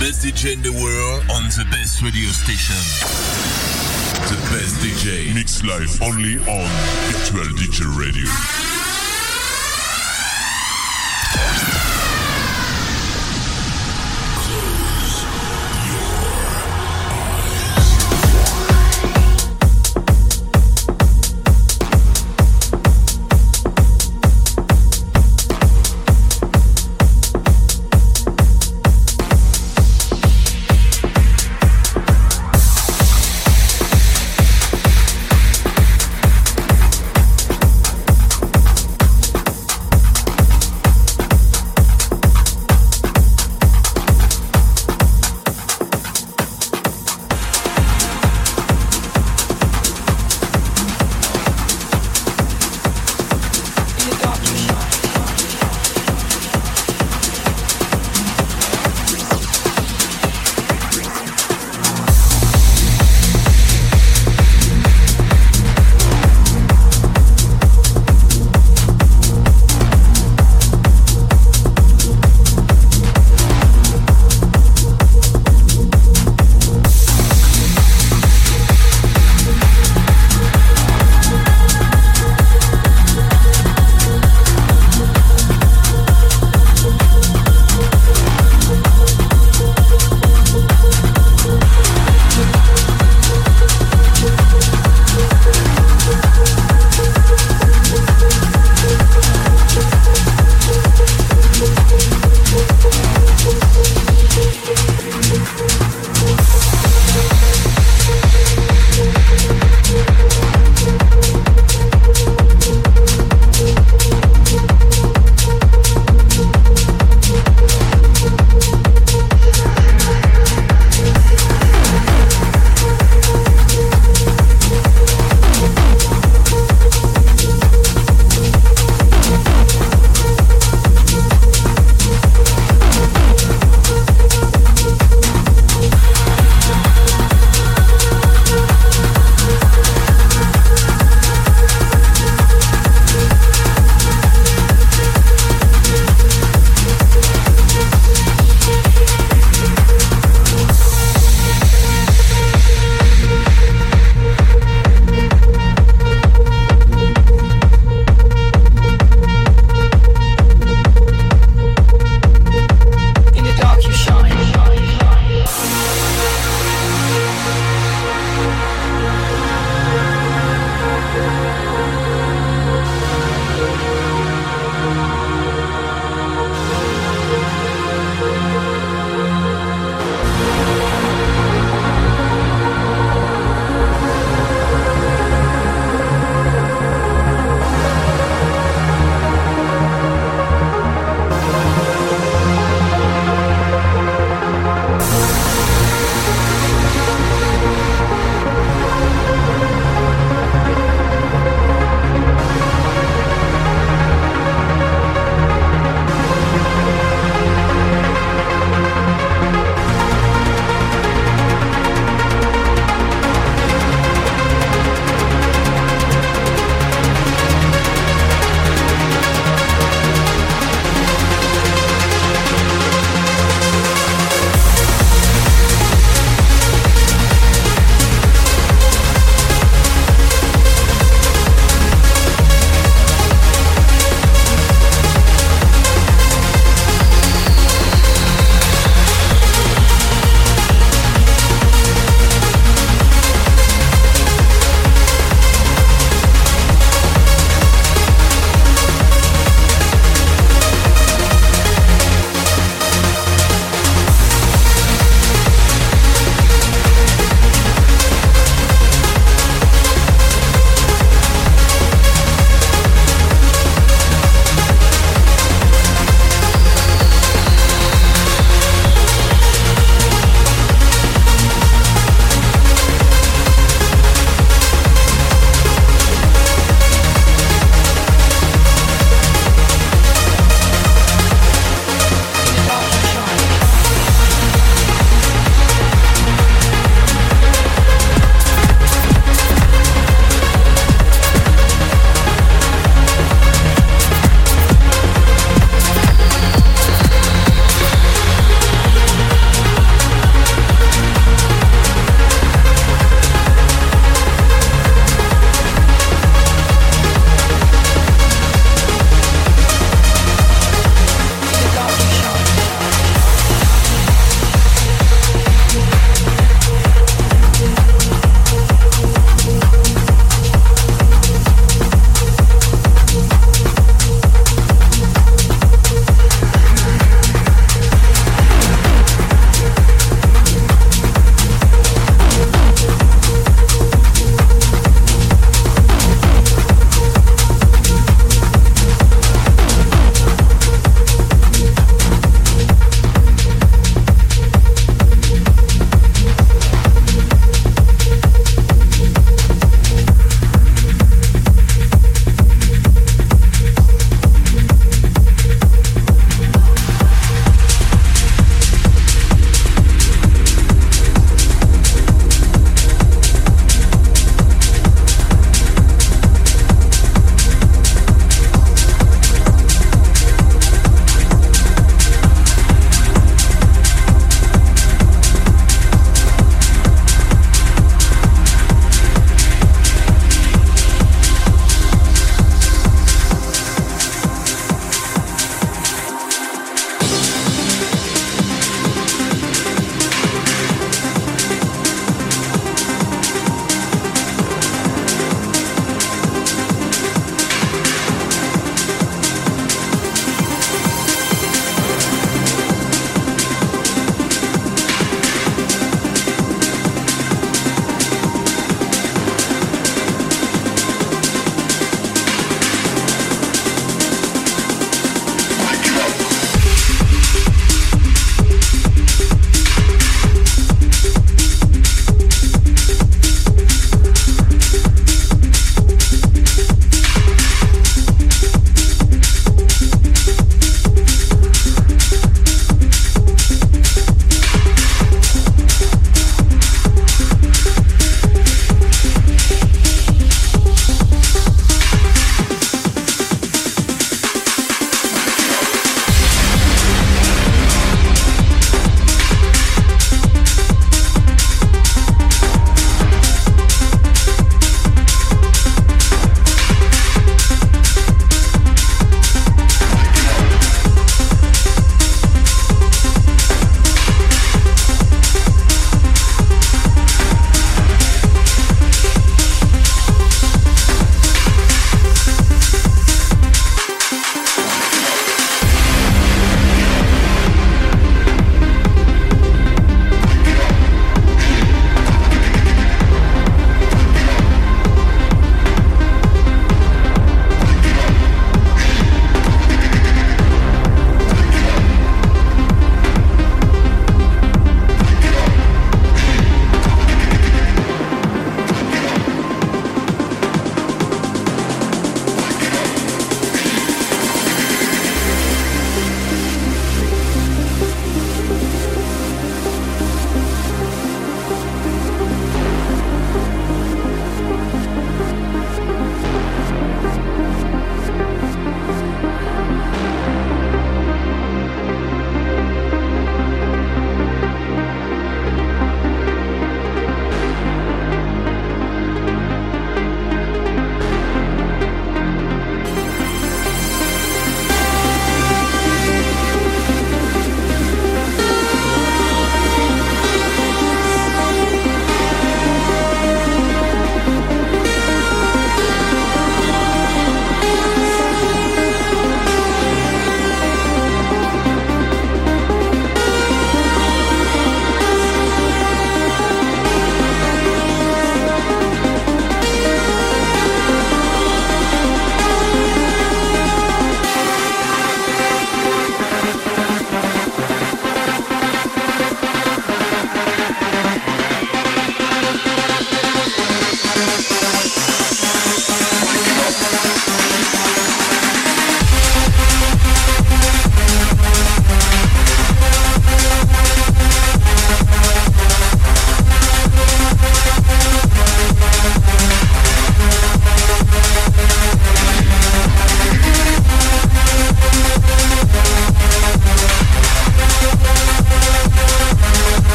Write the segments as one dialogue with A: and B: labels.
A: best DJ in the world on the best radio station. The best DJ.
B: Mix live only on Virtual DJ Radio.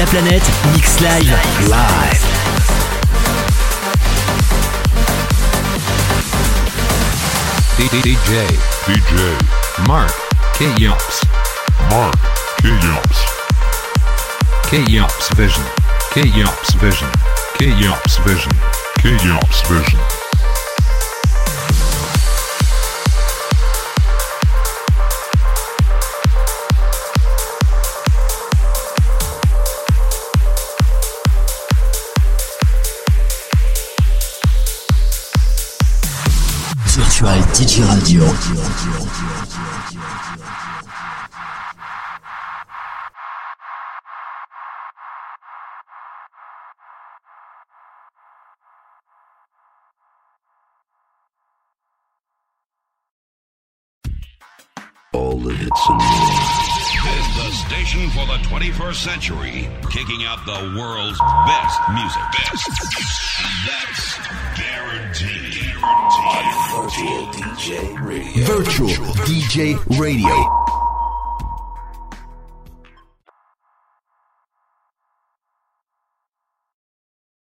C: La planète mix live.
D: Live.
E: DJ
B: DJ
E: Mark K Yumps
B: Mark K. Yumps.
E: K Yumps Vision K Yumps Vision K Yumps Vision
B: K. Yumps Vision.
C: Virtual DJ Radio.
D: All the hits and more.
F: This is the station for the 21st century, kicking out the world's best music. Best. That's guaranteed.
D: Virtual DJ Radio.